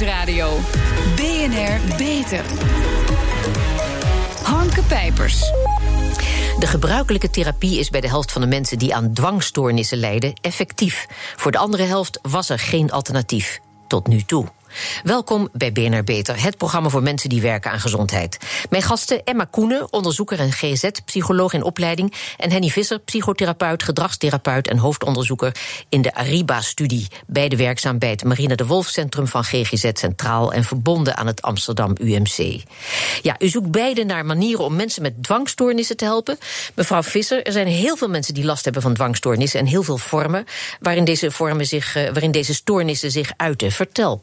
Nieuwsradio. BNR Beter. Hanke Pijpers. De gebruikelijke therapie is bij de helft van de mensen die aan dwangstoornissen lijden effectief. Voor de andere helft was er geen alternatief. Tot nu toe. Welkom bij BNR Beter, het programma voor mensen die werken aan gezondheid. Mijn gasten Emma Koenen, onderzoeker en GZ-psycholoog in opleiding... en Henny Visser, psychotherapeut, gedragstherapeut en hoofdonderzoeker... in de Ariba-studie, beide werkzaam bij het Marina de Wolf Centrum van GGZ Centraal... en verbonden aan het Amsterdam UMC. Ja, u zoekt beide naar manieren om mensen met dwangstoornissen te helpen. Mevrouw Visser, er zijn heel veel mensen die last hebben van dwangstoornissen... en heel veel vormen waarin deze, vormen zich, eh, waarin deze stoornissen zich uiten. Vertel.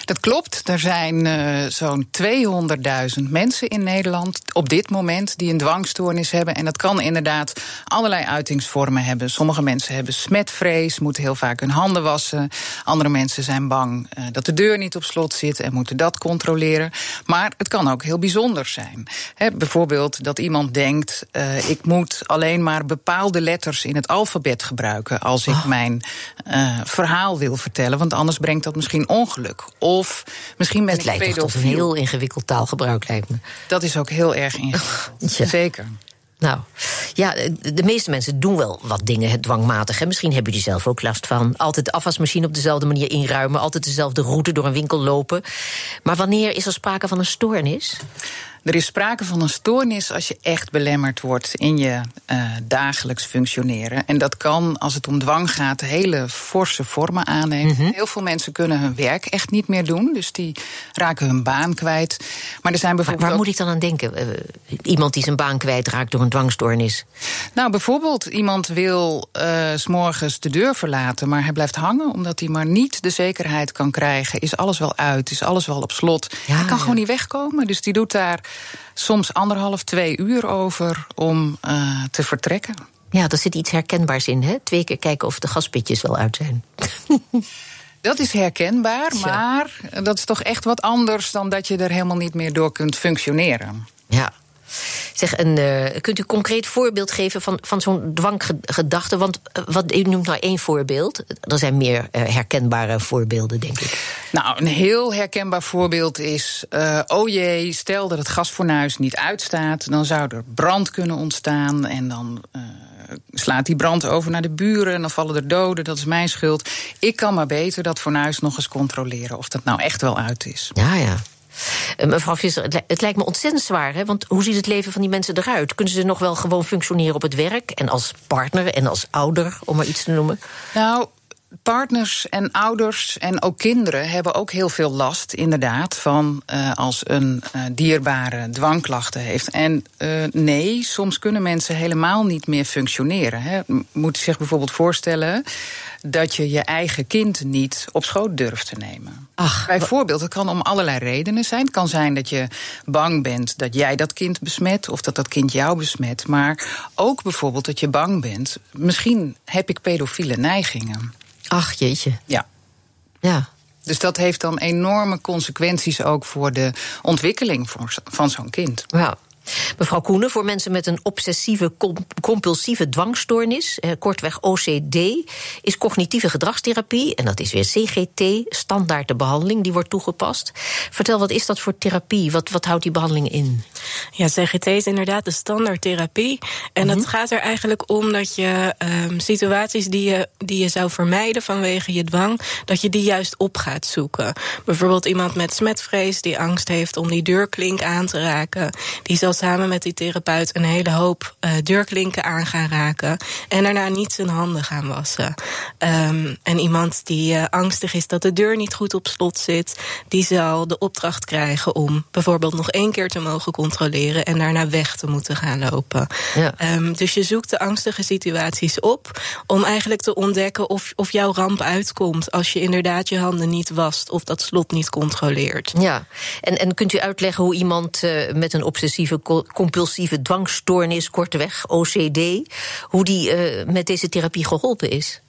Dat klopt. Er zijn uh, zo'n 200.000 mensen in Nederland op dit moment die een dwangstoornis hebben. En dat kan inderdaad allerlei uitingsvormen hebben. Sommige mensen hebben smetvrees, moeten heel vaak hun handen wassen. Andere mensen zijn bang uh, dat de deur niet op slot zit en moeten dat controleren. Maar het kan ook heel bijzonder zijn. He, bijvoorbeeld dat iemand denkt: uh, ik moet alleen maar bepaalde letters in het alfabet gebruiken als ik oh. mijn verhaal wil vertellen. Want anders brengt dat misschien ongeluk. Of misschien ben het ik pedofiel. Het een heel ingewikkeld taalgebruik, lijkt me. Dat is ook heel erg ingewikkeld. ja. Zeker. Nou, ja, de meeste mensen doen wel wat dingen dwangmatig. En misschien hebben jullie zelf ook last van. Altijd de afwasmachine op dezelfde manier inruimen. Altijd dezelfde route door een winkel lopen. Maar wanneer is er sprake van een stoornis? Er is sprake van een stoornis als je echt belemmerd wordt in je uh, dagelijks functioneren. En dat kan, als het om dwang gaat, hele forse vormen aannemen. Mm -hmm. Heel veel mensen kunnen hun werk echt niet meer doen, dus die raken hun baan kwijt. Maar er zijn bijvoorbeeld. Maar waar moet ik dan aan denken? Uh, iemand die zijn baan kwijtraakt door een dwangstoornis? Nou, bijvoorbeeld iemand wil uh, s'morgens de deur verlaten, maar hij blijft hangen omdat hij maar niet de zekerheid kan krijgen. Is alles wel uit? Is alles wel op slot? Ja, hij kan ja. gewoon niet wegkomen, dus die doet daar soms anderhalf, twee uur over om uh, te vertrekken. Ja, er zit iets herkenbaars in, hè? Twee keer kijken of de gaspitjes wel uit zijn. Dat is herkenbaar, maar dat is toch echt wat anders dan dat je er helemaal niet meer door kunt functioneren. Ja. Zeg, een, uh, kunt u een concreet voorbeeld geven van, van zo'n dwanggedachte? Want uh, wat, u noemt nou één voorbeeld. Er zijn meer uh, herkenbare voorbeelden, denk ik. Nou, een heel herkenbaar voorbeeld is... oh jee, stel dat het gasfornuis niet uitstaat... dan zou er brand kunnen ontstaan en dan slaat die brand over naar de buren... en dan vallen er doden, dat is mijn schuld. Ik kan maar beter dat fornuis nog eens controleren... of dat nou echt wel uit is. Ja, ja. Uh, mevrouw Visser, het lijkt me ontzettend zwaar. Hè? Want hoe ziet het leven van die mensen eruit? Kunnen ze nog wel gewoon functioneren op het werk? En als partner en als ouder, om maar iets te noemen? Nou, partners en ouders en ook kinderen hebben ook heel veel last, inderdaad, van uh, als een uh, dierbare dwangklachten heeft. En uh, nee, soms kunnen mensen helemaal niet meer functioneren. Hè. Moet je zich bijvoorbeeld voorstellen dat je je eigen kind niet op schoot durft te nemen. Ach, Bijvoorbeeld, het kan om allerlei redenen zijn. Het kan zijn dat je bang bent dat jij dat kind besmet of dat dat kind jou besmet. Maar ook bijvoorbeeld dat je bang bent, misschien heb ik pedofiele neigingen. Ach jeetje. Ja. Ja. Dus dat heeft dan enorme consequenties ook voor de ontwikkeling van zo'n kind. Ja. Mevrouw Koenen, voor mensen met een obsessieve compulsieve dwangstoornis, eh, kortweg OCD, is cognitieve gedragstherapie, en dat is weer CGT, standaard de behandeling, die wordt toegepast. Vertel, wat is dat voor therapie? Wat, wat houdt die behandeling in? Ja, CGT is inderdaad de standaardtherapie. En het mm -hmm. gaat er eigenlijk om dat je um, situaties die je, die je zou vermijden vanwege je dwang, dat je die juist op gaat zoeken. Bijvoorbeeld iemand met smetvrees die angst heeft om die deurklink aan te raken, die zal samen met die therapeut een hele hoop uh, deurklinken aan gaan raken. En daarna niet zijn handen gaan wassen. Um, en iemand die uh, angstig is dat de deur niet goed op slot zit, die zal de opdracht krijgen om bijvoorbeeld nog één keer te mogen controleren en daarna weg te moeten gaan lopen. Ja. Um, dus je zoekt de angstige situaties op om eigenlijk te ontdekken of, of jouw ramp uitkomt als je inderdaad je handen niet wast of dat slot niet controleert. Ja, en, en kunt u uitleggen hoe iemand uh, met een obsessieve compulsieve dwangstoornis, kortweg OCD, hoe die uh, met deze therapie geholpen is?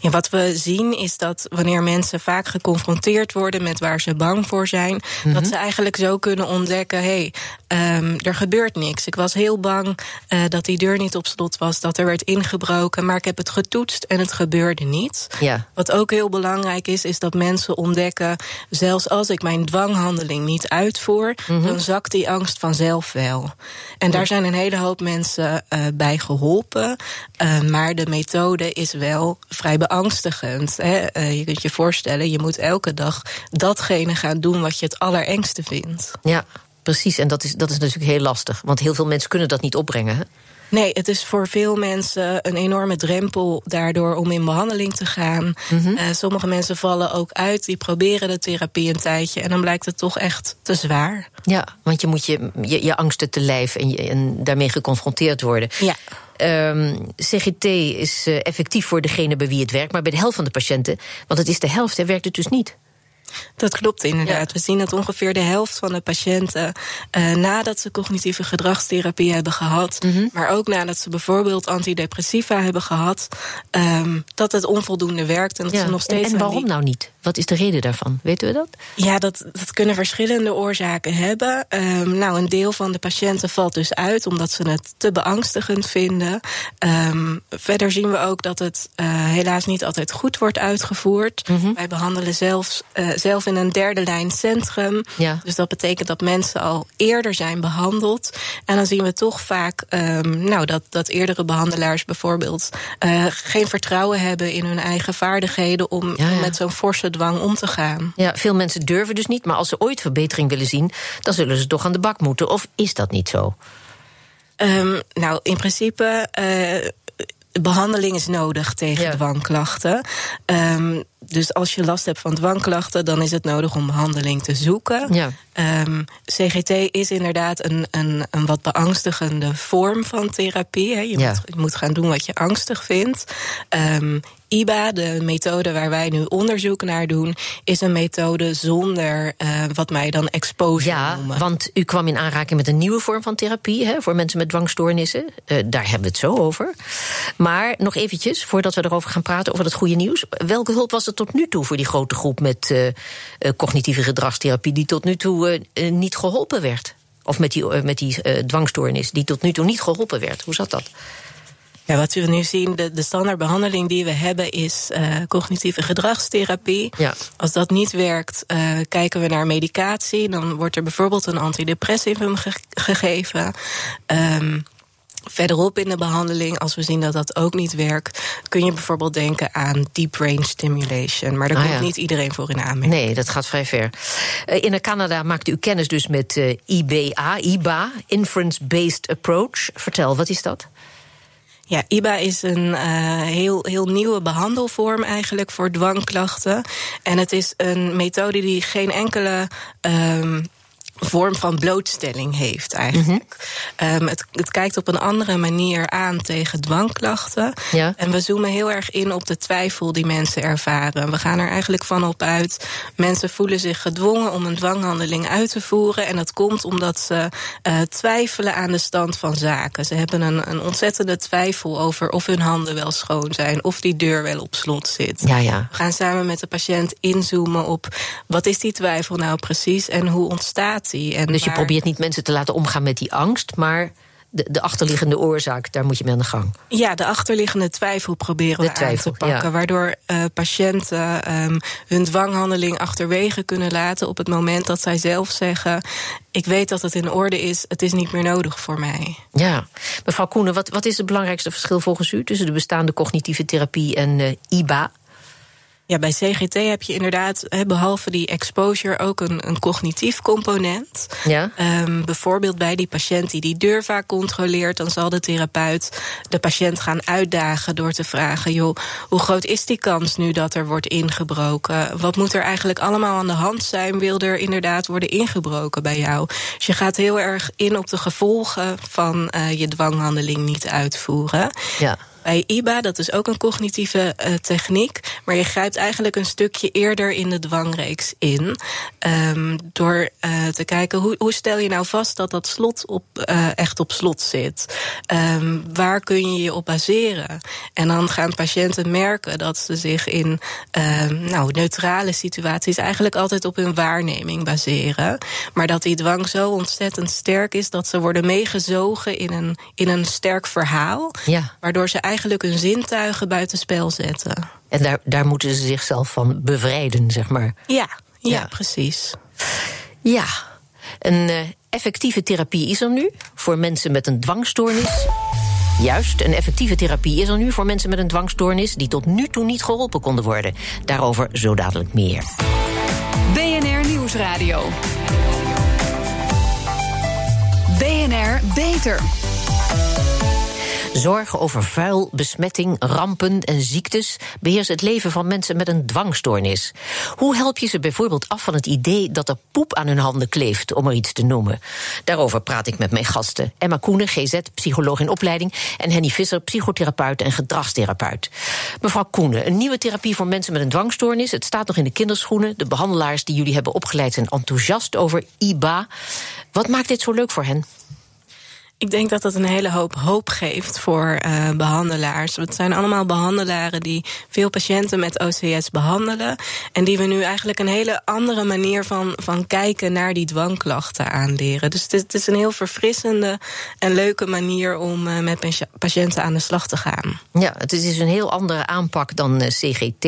Ja, wat we zien is dat wanneer mensen vaak geconfronteerd worden met waar ze bang voor zijn, mm -hmm. dat ze eigenlijk zo kunnen ontdekken: hé, ehm, er gebeurt niks. Ik was heel bang uh, dat die deur niet op slot was, dat er werd ingebroken. Maar ik heb het getoetst en het gebeurde niet. Ja. Wat ook heel belangrijk is, is dat mensen ontdekken... zelfs als ik mijn dwanghandeling niet uitvoer... Mhm. dan zakt die angst vanzelf wel. En daar zijn een hele hoop mensen uh, bij geholpen. Uh, maar de methode is wel vrij beangstigend. Hè? Uh, je kunt je voorstellen, je moet elke dag datgene gaan doen... wat je het allerengste vindt. Ja, precies. En dat is, dat is natuurlijk heel lastig. Want heel veel mensen kunnen dat niet opbrengen. Hè? Nee, het is voor veel mensen een enorme drempel daardoor om in behandeling te gaan. Mm -hmm. uh, sommige mensen vallen ook uit, die proberen de therapie een tijdje en dan blijkt het toch echt te zwaar. Ja, want je moet je, je, je angsten te lijf en, je, en daarmee geconfronteerd worden. Ja. Um, CGT is uh, effectief voor degene bij wie het werkt, maar bij de helft van de patiënten, want het is de helft, hè, werkt het dus niet. Dat klopt inderdaad. Ja. We zien dat ongeveer de helft van de patiënten uh, nadat ze cognitieve gedragstherapie hebben gehad, Mhm. mm -hmm. maar ook nadat ze bijvoorbeeld antidepressiva hebben gehad, um, dat het onvoldoende werkt en dat ja. ze nog steeds. En, en waarom die... nou niet? Wat is de reden daarvan? Weten we dat? Ja, dat, dat kunnen verschillende oorzaken hebben. Um, nou, een deel van de patiënten valt dus uit omdat ze het te beangstigend vinden. Um, verder zien we ook dat het uh, helaas niet altijd goed wordt uitgevoerd. Mhm. Mm -hmm. Wij behandelen zelfs, uh, zelf in een derde lijn centrum. Ja. Dus dat betekent dat mensen al eerder zijn behandeld. En dan zien we toch vaak um, nou, dat, dat eerdere behandelaars bijvoorbeeld uh, geen vertrouwen hebben in hun eigen vaardigheden om ja, ja. met zo'n forse dwang om te gaan. Ja, veel mensen durven dus niet, maar als ze ooit verbetering willen zien, dan zullen ze toch aan de bak moeten. Of is dat niet zo? Um, nou, in principe. Uh, behandeling is nodig tegen Ja. dwangklachten. Um, dus als je last hebt van dwangklachten, dan is het nodig om behandeling te zoeken. Ja. Um, CGT is inderdaad een, een, een wat beangstigende vorm van therapie. Hè. Je, Ja. moet, je moet gaan doen wat je angstig vindt. Um, IBA, de methode waar wij nu onderzoek naar doen, is een methode zonder uh, wat wij dan exposure Ja, noemen. want u kwam in aanraking met een nieuwe vorm van therapie hè, voor mensen met dwangstoornissen. Uh, daar hebben we het zo over. Maar nog eventjes, voordat we erover gaan praten over het goede nieuws. Welke hulp was er tot nu toe voor die grote groep met uh, cognitieve gedragstherapie die tot nu toe uh, niet geholpen werd? Of met die, met die dwangstoornis die tot nu toe niet geholpen werd? Hoe zat dat? Ja, wat we nu zien, de, de standaardbehandeling die we hebben is uh, cognitieve gedragstherapie. Ja. Als dat niet werkt, uh, kijken we naar medicatie. Dan wordt er bijvoorbeeld een antidepressivum ge gegeven. Um, Verderop in de behandeling, als we zien dat dat ook niet werkt, kun je bijvoorbeeld denken aan deep brain stimulation. Maar daar ah, komt ja. niet iedereen voor in aanmerking. Nee, dat gaat vrij ver. Uh, in Canada maakte u kennis dus met uh, IBA, IBA, Inference-Based Approach. Vertel, wat is dat? Ja, IBA is een uh, heel, heel nieuwe behandelvorm eigenlijk voor dwangklachten. En het is een methode die geen enkele. Um, vorm van blootstelling heeft eigenlijk. Mm -hmm. um, het, het, kijkt op een andere manier aan tegen dwangklachten. Ja. En we zoomen heel erg in op de twijfel die mensen ervaren. We gaan er eigenlijk van op uit. Mensen voelen zich gedwongen om een dwanghandeling uit te voeren. En dat komt omdat ze uh, twijfelen aan de stand van zaken. Ze hebben een, een, ontzettende twijfel over of hun handen wel schoon zijn. Of die deur wel op slot zit. Ja, ja. We gaan samen met de patiënt inzoomen op wat is die twijfel nou precies en hoe ontstaat en dus je waar... probeert niet mensen te laten omgaan met die angst, maar de, de, achterliggende oorzaak, daar moet je mee aan de gang. Ja, de achterliggende twijfel proberen we twijfel, aan te pakken. Ja. Waardoor uh, patiënten um, hun dwanghandeling achterwege kunnen laten op het moment dat zij zelf zeggen: Ik weet dat het in orde is, het is niet meer nodig voor mij. Ja, mevrouw Koenen, wat, wat is het belangrijkste verschil volgens u tussen de bestaande cognitieve therapie en uh, IBA? Ja, bij CGT heb je inderdaad, behalve die exposure, ook een, een cognitief component. Ja. Um, bijvoorbeeld bij die patiënt die die deur vaak controleert, dan zal de therapeut de patiënt gaan uitdagen door te vragen: joh, hoe groot is die kans nu dat er wordt ingebroken? Wat moet er eigenlijk allemaal aan de hand zijn? Wil er inderdaad worden ingebroken bij jou? Dus je gaat heel erg in op de gevolgen van uh, je dwanghandeling niet uitvoeren. Ja. Bij IBA, dat is ook een cognitieve uh, techniek. Maar je grijpt eigenlijk een stukje eerder in de dwangreeks in. Um, door uh, te kijken hoe, hoe stel je nou vast dat dat slot op, uh, echt op slot zit. Um, waar kun je je op baseren? En dan gaan patiënten merken dat ze zich in nou, neutrale situaties eigenlijk altijd op hun waarneming baseren. Maar dat die dwang zo ontzettend sterk is dat ze worden meegezogen in een, in een sterk verhaal. Ja. Waardoor ze eigenlijk hun zintuigen buitenspel zetten. En daar, daar moeten ze zichzelf van bevrijden, zeg maar. Ja, ja, precies. Ja, een uh, effectieve therapie is er nu voor mensen met een dwangstoornis. Juist, een effectieve therapie is er nu voor mensen met een dwangstoornis die tot nu toe niet geholpen konden worden. Daarover zo dadelijk meer. BNR Nieuwsradio. BNR Beter. Zorgen over vuil, besmetting, rampen en ziektes beheerst het leven van mensen met een dwangstoornis. Hoe help je ze bijvoorbeeld af van het idee dat er poep aan hun handen kleeft, om er iets te noemen? Daarover praat ik met mijn gasten. Emma Koenen, GZ, psycholoog in opleiding, en Henny Visser, psychotherapeut en gedragstherapeut. Mevrouw Koenen, een nieuwe therapie voor mensen met een dwangstoornis. Het staat nog in de kinderschoenen. De behandelaars die jullie hebben opgeleid zijn enthousiast over IBA. Wat maakt dit zo leuk voor hen? Ik denk dat dat een hele hoop hoop geeft voor uh, behandelaars. Het zijn allemaal behandelaren die veel patiënten met OCS behandelen. En die we nu eigenlijk een hele andere manier van, van kijken naar die dwangklachten aanleren. Dus het is, een heel verfrissende en leuke manier om uh, met patiënten aan de slag te gaan. Ja, het is dus een heel andere aanpak dan uh, CGT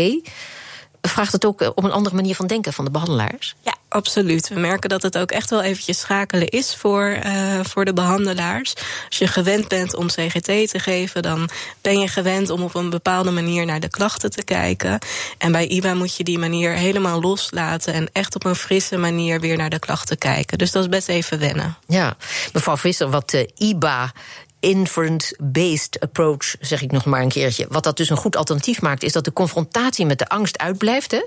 vraagt het ook op een andere manier van denken van de behandelaars? Ja, absoluut. We merken dat het ook echt wel eventjes schakelen is voor, uh, voor de behandelaars. Als je gewend bent om CGT te geven, dan ben je gewend om op een bepaalde manier naar de klachten te kijken. En bij IBA moet je die manier helemaal loslaten en echt op een frisse manier weer naar de klachten kijken. Dus dat is best even wennen. Ja, mevrouw Visser, wat uh, IBA inference-based approach, zeg ik nog maar een keertje. Wat dat dus een goed alternatief maakt, is dat de confrontatie met de angst uitblijft. Hè?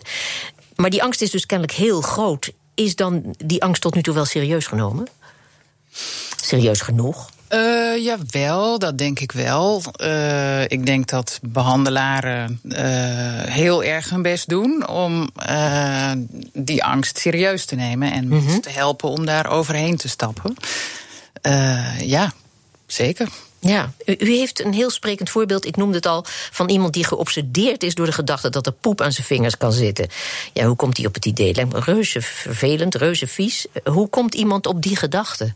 Maar die angst is dus kennelijk heel groot. Is dan die angst tot nu toe wel serieus genomen? Serieus genoeg? Uh, jawel, dat denk ik wel. Uh, ik denk dat behandelaren uh, heel erg hun best doen om die angst serieus te nemen en mm -hmm. te helpen om daar overheen te stappen. ja, Zeker. Ja, u, u, heeft een heel sprekend voorbeeld, ik noemde het al, van iemand die geobsedeerd is door de gedachte dat er poep aan zijn vingers kan zitten. Ja, hoe komt hij op het idee? Lijkt me reuze vervelend, reuze vies. Hoe komt iemand op die gedachte?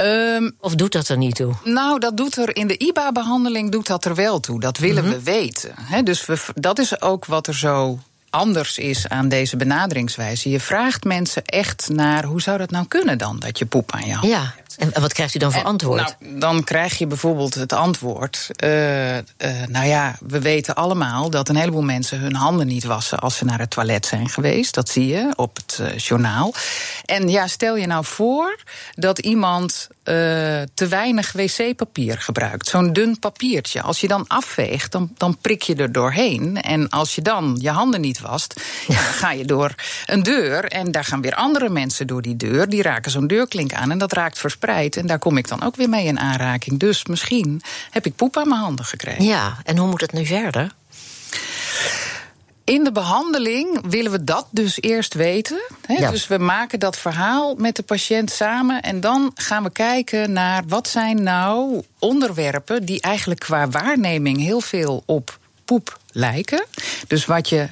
Um, of doet dat er niet toe? Nou, dat doet er in de IBA-behandeling doet dat er wel toe. Dat willen mm -hmm. we weten. He, dus we, dat is ook wat er zo anders is aan deze benaderingswijze. Je vraagt mensen echt naar hoe zou dat nou kunnen dan, dat je poep aan je hand ja. En wat krijgt u dan voor antwoord? Nou, dan krijg je bijvoorbeeld het antwoord. Uh, uh, nou ja, we weten allemaal dat een heleboel mensen hun handen niet wassen als ze naar het toilet zijn geweest. Dat zie je op het uh, journaal. En ja, stel je nou voor dat iemand te weinig wc-papier gebruikt. Zo'n dun papiertje. Als je dan afveegt, dan, dan prik je er doorheen. En als je dan je handen niet wast, ja. dan ga je door een deur. En daar gaan weer andere mensen door die deur. Die raken zo'n deurklink aan en dat raakt verspreid en daar kom ik dan ook weer mee in aanraking. Dus misschien heb ik poep aan mijn handen gekregen. Ja, en hoe moet het nu verder? In de behandeling willen we dat dus eerst weten. Ja. Dus we maken dat verhaal met de patiënt samen. En dan gaan we kijken naar wat zijn nou onderwerpen die eigenlijk qua waarneming heel veel op poep lijken. Dus wat je,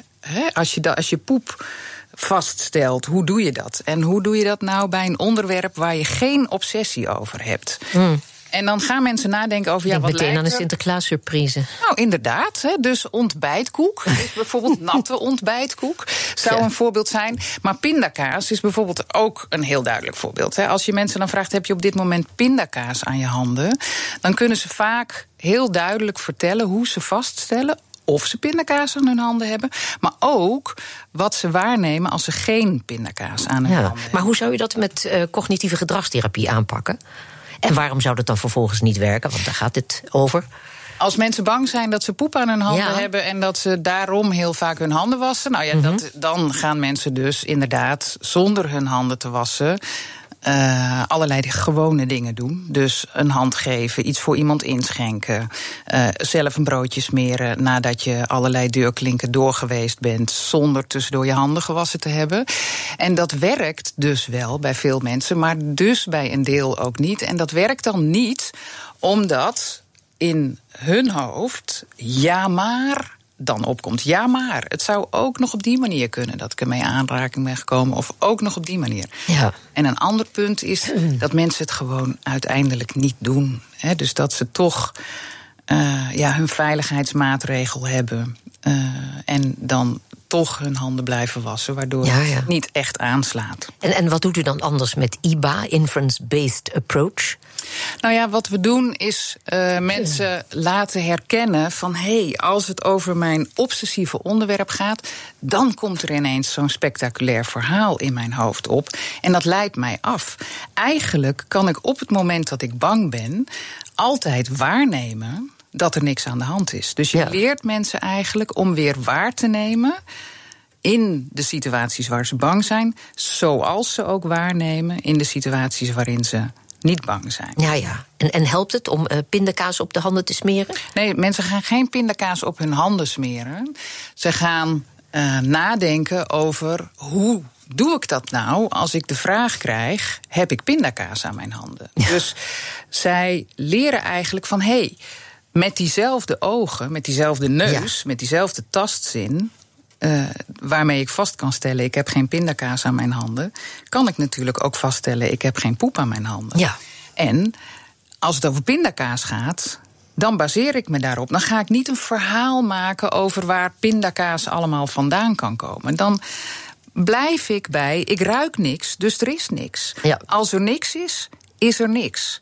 als je, als je poep vaststelt. Hoe doe je dat? En hoe doe je dat nou bij een onderwerp waar je geen obsessie over hebt? Mm. En dan gaan mensen nadenken over ja, wat meteen aan een Sinterklaas surprise. Nou, inderdaad. Hè, dus ontbijtkoek is bijvoorbeeld natte ontbijtkoek. Zou een voorbeeld zijn. Maar pindakaas is bijvoorbeeld ook een heel duidelijk voorbeeld. Hè. Als je mensen dan vraagt: heb je op dit moment pindakaas aan je handen? Dan kunnen ze vaak heel duidelijk vertellen hoe ze vaststellen of ze pindakaas aan hun handen hebben, maar ook wat ze waarnemen als ze geen pindakaas aan hun handen hebben. Maar hoe zou je dat met uh, cognitieve gedragstherapie aanpakken? En waarom zou dat dan vervolgens niet werken? Want daar gaat het over. Als mensen bang zijn dat ze poep aan hun handen ja. hebben en dat ze daarom heel vaak hun handen wassen, nou ja, mm -hmm. dat, dan gaan mensen dus inderdaad zonder hun handen te wassen uh, allerlei gewone dingen doen. Dus een hand geven, iets voor iemand inschenken. Uh, zelf een broodje smeren nadat je allerlei deurklinken doorgeweest bent. zonder tussendoor je handen gewassen te hebben. En dat werkt dus wel bij veel mensen, maar dus bij een deel ook niet. En dat werkt dan niet omdat in hun hoofd ja maar dan opkomt. Ja, maar het zou ook nog op die manier kunnen dat ik ermee aanraking ben gekomen. Of ook nog op die manier. Ja. En een ander punt is dat mensen het gewoon uiteindelijk niet doen. He, dus dat ze toch uh, ja, hun veiligheidsmaatregel hebben. Uh, en dan toch hun handen blijven wassen, waardoor Ja, ja. het niet echt aanslaat. En, en wat doet u dan anders met IBA, Inference-Based Approach? Nou ja, wat we doen is uh, mensen laten herkennen van hé, hey, als het over mijn obsessieve onderwerp gaat, dan komt er ineens zo'n spectaculair verhaal in mijn hoofd op. En dat leidt mij af. Eigenlijk kan ik op het moment dat ik bang ben, altijd waarnemen dat er niks aan de hand is. Dus je Ja. leert mensen eigenlijk om weer waar te nemen in de situaties waar ze bang zijn, zoals ze ook waarnemen in de situaties waarin ze niet bang zijn. Ja, ja. En, en helpt het om eh, pindakaas op de handen te smeren? Nee, mensen gaan geen pindakaas op hun handen smeren. Ze gaan eh, nadenken over hoe doe ik dat nou als ik de vraag krijg: heb ik pindakaas aan mijn handen? Dus zij leren eigenlijk van hé, hey, met diezelfde ogen, met diezelfde neus, met diezelfde tastzin. Uh, waarmee ik vast kan stellen: ik heb geen pindakaas aan mijn handen. Kan ik natuurlijk ook vaststellen: ik heb geen poep aan mijn handen. Ja. En als het over pindakaas gaat, dan baseer ik me daarop. Dan ga ik niet een verhaal maken over waar pindakaas allemaal vandaan kan komen. Dan blijf ik bij: ik ruik niks, dus er is niks. Ja. Als er niks is, is er niks.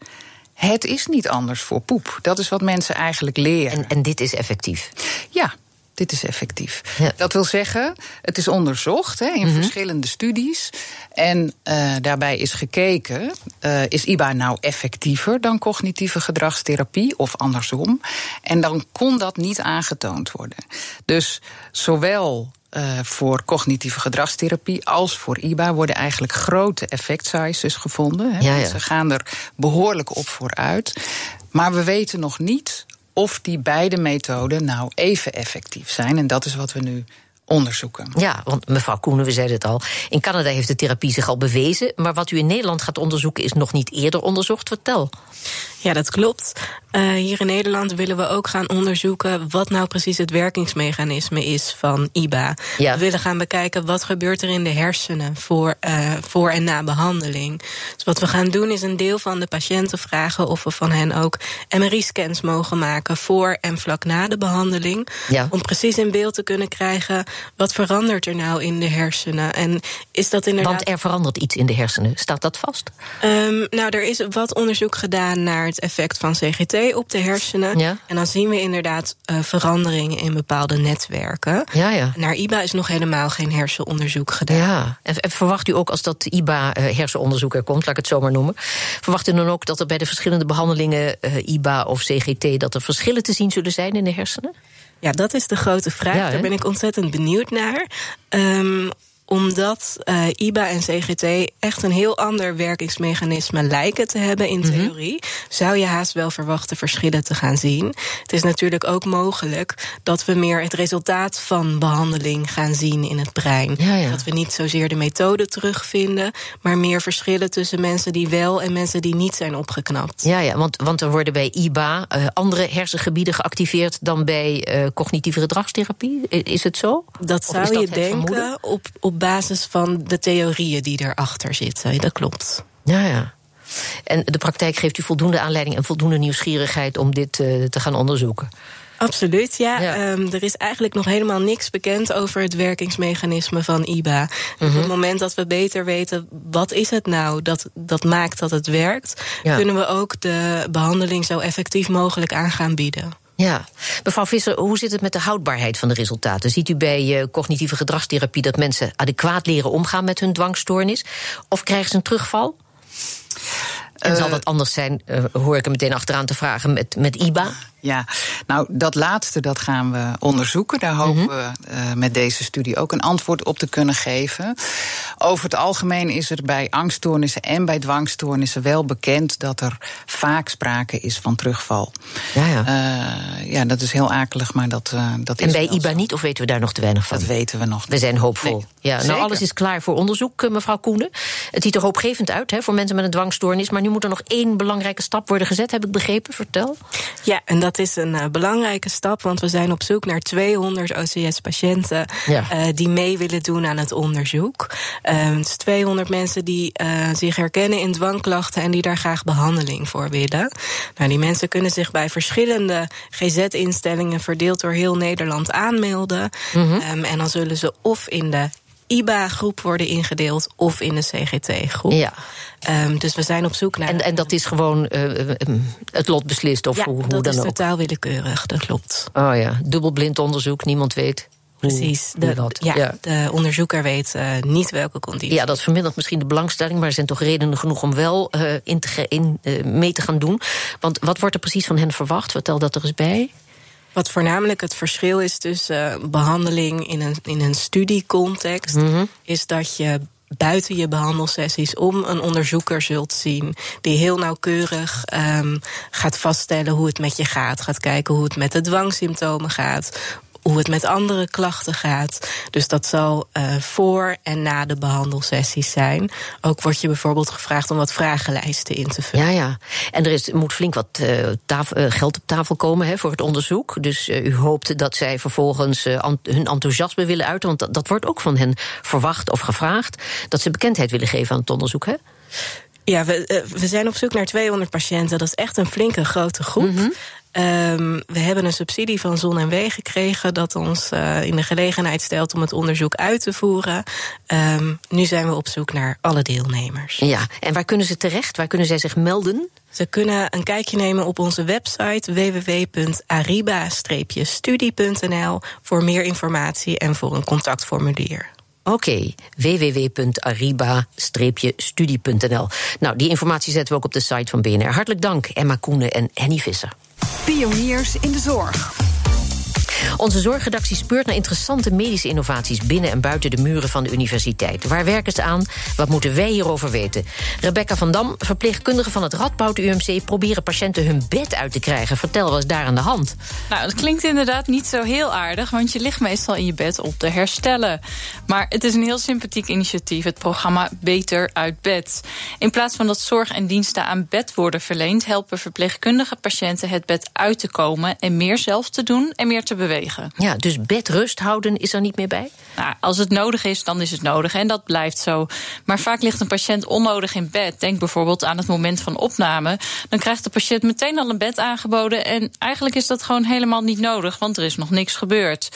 Het is niet anders voor poep. Dat is wat mensen eigenlijk leren. En, en dit is effectief. Ja, dit is effectief. Ja. Dat wil zeggen, het is onderzocht hè, in verschillende studies. En uh, daarbij is gekeken, uh, is IBA nou effectiever dan cognitieve gedragstherapie of andersom? En dan kon dat niet aangetoond worden. Dus zowel uh, voor cognitieve gedragstherapie als voor IBA worden eigenlijk grote effect sizes gevonden. Hè. Ja, ja. Ze gaan er behoorlijk op vooruit. Maar we weten nog niet of die beide methoden nou even effectief zijn. En dat is wat we nu onderzoeken. Ja, want mevrouw Koenen, we zeiden het al. In Canada heeft de therapie zich al bewezen. Maar wat u in Nederland gaat onderzoeken is nog niet eerder onderzocht. Vertel. Ja, dat klopt. Uh, hier in Nederland willen we ook gaan onderzoeken wat nou precies het werkingsmechanisme is van IBA. Ja. We willen gaan bekijken wat gebeurt er in de hersenen voor, uh, voor en na behandeling. Dus wat we gaan doen is een deel van de patiënten vragen of we van hen ook MRI-scans mogen maken voor en vlak na de behandeling. Ja. Om precies in beeld te kunnen krijgen wat verandert er nou in de hersenen. En is dat inderdaad. Want er verandert iets in de hersenen. Staat dat vast? Um, nou, er is wat onderzoek gedaan naar het effect van CGT op de hersenen. Ja. En dan zien we inderdaad uh, veranderingen in bepaalde netwerken. Ja, ja. Naar IBA is nog helemaal geen hersenonderzoek gedaan. Ja, en, en verwacht u ook als dat IBA-hersenonderzoek er komt, laat ik het zo maar noemen, verwacht u dan ook dat er bij de verschillende behandelingen uh, IBA of CGT dat er verschillen te zien zullen zijn in de hersenen? Ja, dat is de grote vraag. Ja? Daar ben ik ontzettend benieuwd naar. Um, omdat uh, IBA en CGT echt een heel ander werkingsmechanisme lijken te hebben in theorie, mm -hmm. zou je haast wel verwachten verschillen te gaan zien. Het is natuurlijk ook mogelijk dat we meer het resultaat van behandeling gaan zien in het brein. Ja, ja. Dat we niet zozeer de methode terugvinden, maar meer verschillen tussen mensen die wel en mensen die niet zijn opgeknapt. Ja, ja want, want er worden bij IBA uh, andere hersengebieden geactiveerd dan bij uh, cognitieve gedragstherapie. Is het zo? Dat of zou dat je denken op, op basis van de theorieën die erachter zitten. Dat klopt. Ja, ja. En de praktijk geeft u voldoende aanleiding en voldoende nieuwsgierigheid om dit uh, te gaan onderzoeken. Absoluut, ja. ja. Um, er is eigenlijk nog helemaal niks bekend over het werkingsmechanisme van IBA. Mm -hmm. Op het moment dat we beter weten wat is het nou dat, dat maakt dat het werkt, ja. kunnen we ook de behandeling zo effectief mogelijk aan gaan bieden. Ja, mevrouw Visser, hoe zit het met de houdbaarheid van de resultaten? Ziet u bij uh, cognitieve gedragstherapie dat mensen adequaat leren omgaan met hun dwangstoornis? Of krijgen ze een terugval? En zal dat anders zijn, uh, hoor ik er meteen achteraan te vragen, met, met IBA? Ja, nou dat laatste dat gaan we onderzoeken. Daar hopen mm -hmm. we uh, met deze studie ook een antwoord op te kunnen geven. over het algemeen is er bij angststoornissen en bij dwangstoornissen wel bekend dat er vaak sprake is van terugval. Ja, ja. Uh, ja dat is heel akelig, maar dat, uh, dat en is. En bij IBA niet, of weten we daar nog te weinig van? Dat weten we nog. We zijn hoopvol. Nee, ja, nou, alles is klaar voor onderzoek, mevrouw Koenen. Het ziet er hoopgevend uit hè, voor mensen met een dwangstoornis. Maar nu moet er nog één belangrijke stap worden gezet, heb ik begrepen. Vertel. Ja, en dat is een uh, belangrijke stap, want we zijn op zoek naar 200 OCS-patiënten ja. uh, die mee willen doen aan het onderzoek. Uh, dus 200 mensen die uh, zich herkennen in dwangklachten en die daar graag behandeling voor willen. Nou, die mensen kunnen zich bij verschillende GZ-instellingen verdeeld door heel Nederland aanmelden. Mm -hmm. um, en dan zullen ze of in de IBA-groep worden ingedeeld of in de CGT-groep. Ja. Um, dus we zijn op zoek naar. En, en dat is gewoon uh, het lot beslist of ja, hoe, hoe dat dan is ook? totaal willekeurig, dat klopt. Oh ja, dubbelblind onderzoek, niemand weet. Precies, de, dat. Ja, ja, de onderzoeker weet uh, niet welke conditie. Ja, dat vermindert misschien de belangstelling, maar er zijn toch redenen genoeg om wel uh, in te, in, uh, mee te gaan doen. Want wat wordt er precies van hen verwacht? Vertel dat er eens bij. Wat voornamelijk het verschil is tussen uh, behandeling in een, in een studiecontext, mm -hmm. is dat je buiten je behandelsessies om een onderzoeker zult zien die heel nauwkeurig um, gaat vaststellen hoe het met je gaat, gaat kijken hoe het met de dwangsymptomen gaat, hoe het met andere klachten gaat. Dus dat zal uh, voor en na de behandelsessies zijn. Ook wordt je bijvoorbeeld gevraagd om wat vragenlijsten in te vullen. Ja, ja. En er is, moet flink wat tafel, uh, geld op tafel komen hè, voor het onderzoek. Dus u hoopt dat zij vervolgens hun enthousiasme willen uiten. Want dat, dat wordt ook van hen verwacht of gevraagd. Dat ze bekendheid willen geven aan het onderzoek, hè? Ja, we, we zijn op zoek naar 200 patiënten. Dat is echt een flinke grote groep. Mm -hmm. Um, we hebben een subsidie van Zon en Wee gekregen dat ons uh, in de gelegenheid stelt om het onderzoek uit te voeren. Um, nu zijn we op zoek naar alle deelnemers. Ja, en waar kunnen ze terecht? Waar kunnen zij zich melden? Ze kunnen een kijkje nemen op onze website www.ariba-studie.nl voor meer informatie en voor een contactformulier. Oké, www.ariba-studie.nl. Nou, die informatie zetten we ook op de site van BNR. Hartelijk dank, Emma Koenen en Henny Visser. Pioniers in de zorg. Onze zorgredactie speurt naar interessante medische innovaties binnen en buiten de muren van de universiteit. Waar werken ze aan? Wat moeten wij hierover weten? Rebecca van Dam, verpleegkundige van het Radboud UMC, proberen patiënten hun bed uit te krijgen. Vertel, wat is daar aan de hand? Nou, dat klinkt inderdaad niet zo heel aardig, want je ligt meestal in je bed op te herstellen. Maar het is een heel sympathiek initiatief, het programma Beter uit bed. In plaats van dat zorg en diensten aan bed worden verleend, helpen verpleegkundige patiënten het bed uit te komen en meer zelf te doen en meer te bewegen. Ja, dus bedrust houden is er niet meer bij? Nou, als het nodig is, dan is het nodig en dat blijft zo. Maar vaak ligt een patiënt onnodig in bed. Denk bijvoorbeeld aan het moment van opname. Dan krijgt de patiënt meteen al een bed aangeboden. En eigenlijk is dat gewoon helemaal niet nodig, want er is nog niks gebeurd.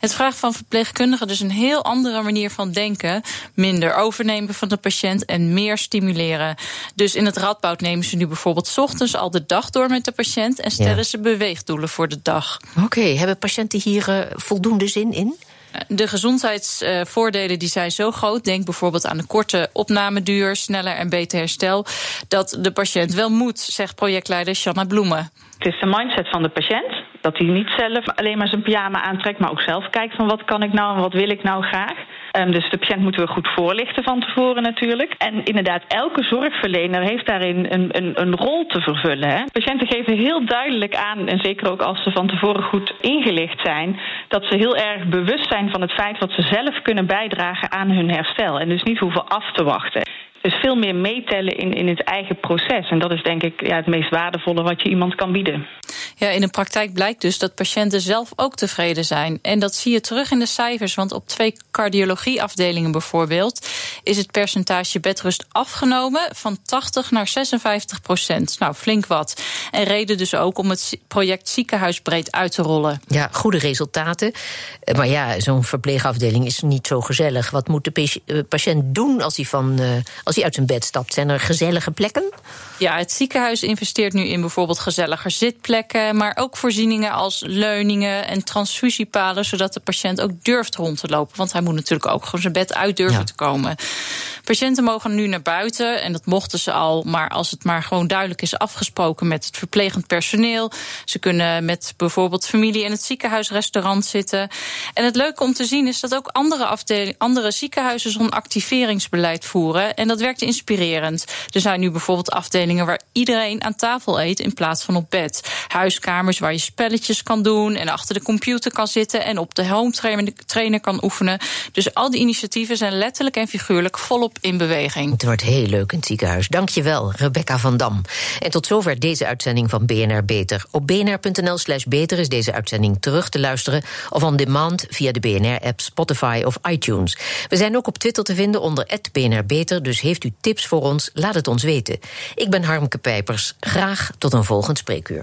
Het vraagt van verpleegkundigen dus een heel andere manier van denken. Minder overnemen van de patiënt en meer stimuleren. Dus in het Radboud nemen ze nu bijvoorbeeld 's ochtends al de dag door met de patiënt en stellen ja. ze beweegdoelen voor de dag. Oké, okay, hebben patiënten hier uh, voldoende zin in? De gezondheidsvoordelen die zijn zo groot. Denk bijvoorbeeld aan de korte opnameduur, sneller en beter herstel. Dat de patiënt wel moet, zegt projectleider Shanna Bloemen. Het is de mindset van de patiënt. Dat hij niet zelf alleen maar zijn pyjama aantrekt, maar ook zelf kijkt van wat kan ik nou en wat wil ik nou graag. Um, dus de patiënt moeten we goed voorlichten van tevoren natuurlijk. En inderdaad, elke zorgverlener heeft daarin een, een, een rol te vervullen. Hè. Patiënten geven heel duidelijk aan, en zeker ook als ze van tevoren goed ingelicht zijn, dat ze heel erg bewust zijn van het feit wat ze zelf kunnen bijdragen aan hun herstel. En dus niet hoeven af te wachten. Dus veel meer meetellen in, in het eigen proces. En dat is denk ik ja, het meest waardevolle wat je iemand kan bieden. Ja, in de praktijk blijkt dus dat patiënten zelf ook tevreden zijn. En dat zie je terug in de cijfers. Want op twee cardiologieafdelingen bijvoorbeeld is het percentage bedrust afgenomen van 80 naar 56 procent. Nou, flink wat. En reden dus ook om het project ziekenhuisbreed uit te rollen. Ja, goede resultaten. Maar ja, zo'n verpleegafdeling is niet zo gezellig. Wat moet de patiënt doen als hij van. Als hij uit zijn bed stapt, zijn er gezellige plekken? Ja, het ziekenhuis investeert nu in bijvoorbeeld gezelliger zitplekken, maar ook voorzieningen als leuningen en transfusiepalen, zodat de patiënt ook durft rond te lopen. Want hij moet natuurlijk ook gewoon zijn bed uit durven ja. te komen. Patiënten mogen nu naar buiten en dat mochten ze al, maar als het maar gewoon duidelijk is afgesproken met het verplegend personeel. Ze kunnen met bijvoorbeeld familie in het ziekenhuisrestaurant zitten. En het leuke om te zien is dat ook andere, andere ziekenhuizen zo'n activeringsbeleid voeren. En dat werkt inspirerend. Er zijn nu bijvoorbeeld afdelingen waar iedereen aan tafel eet in plaats van op bed. Huiskamers waar je spelletjes kan doen en achter de computer kan zitten en op de home trainer kan oefenen. Dus al die initiatieven zijn letterlijk en figuurlijk volop in beweging. Het wordt heel leuk in het ziekenhuis. Dankjewel, Rebecca van Dam. En tot zover deze uitzending van BNR Beter. Op bnr.nl slash beter is deze uitzending terug te luisteren... of on demand via de BNR-app, Spotify of iTunes. We zijn ook op Twitter te vinden onder BNR Beter... dus heeft u tips voor ons, laat het ons weten. Ik ben Harmke Pijpers. Graag tot een volgend spreekuur.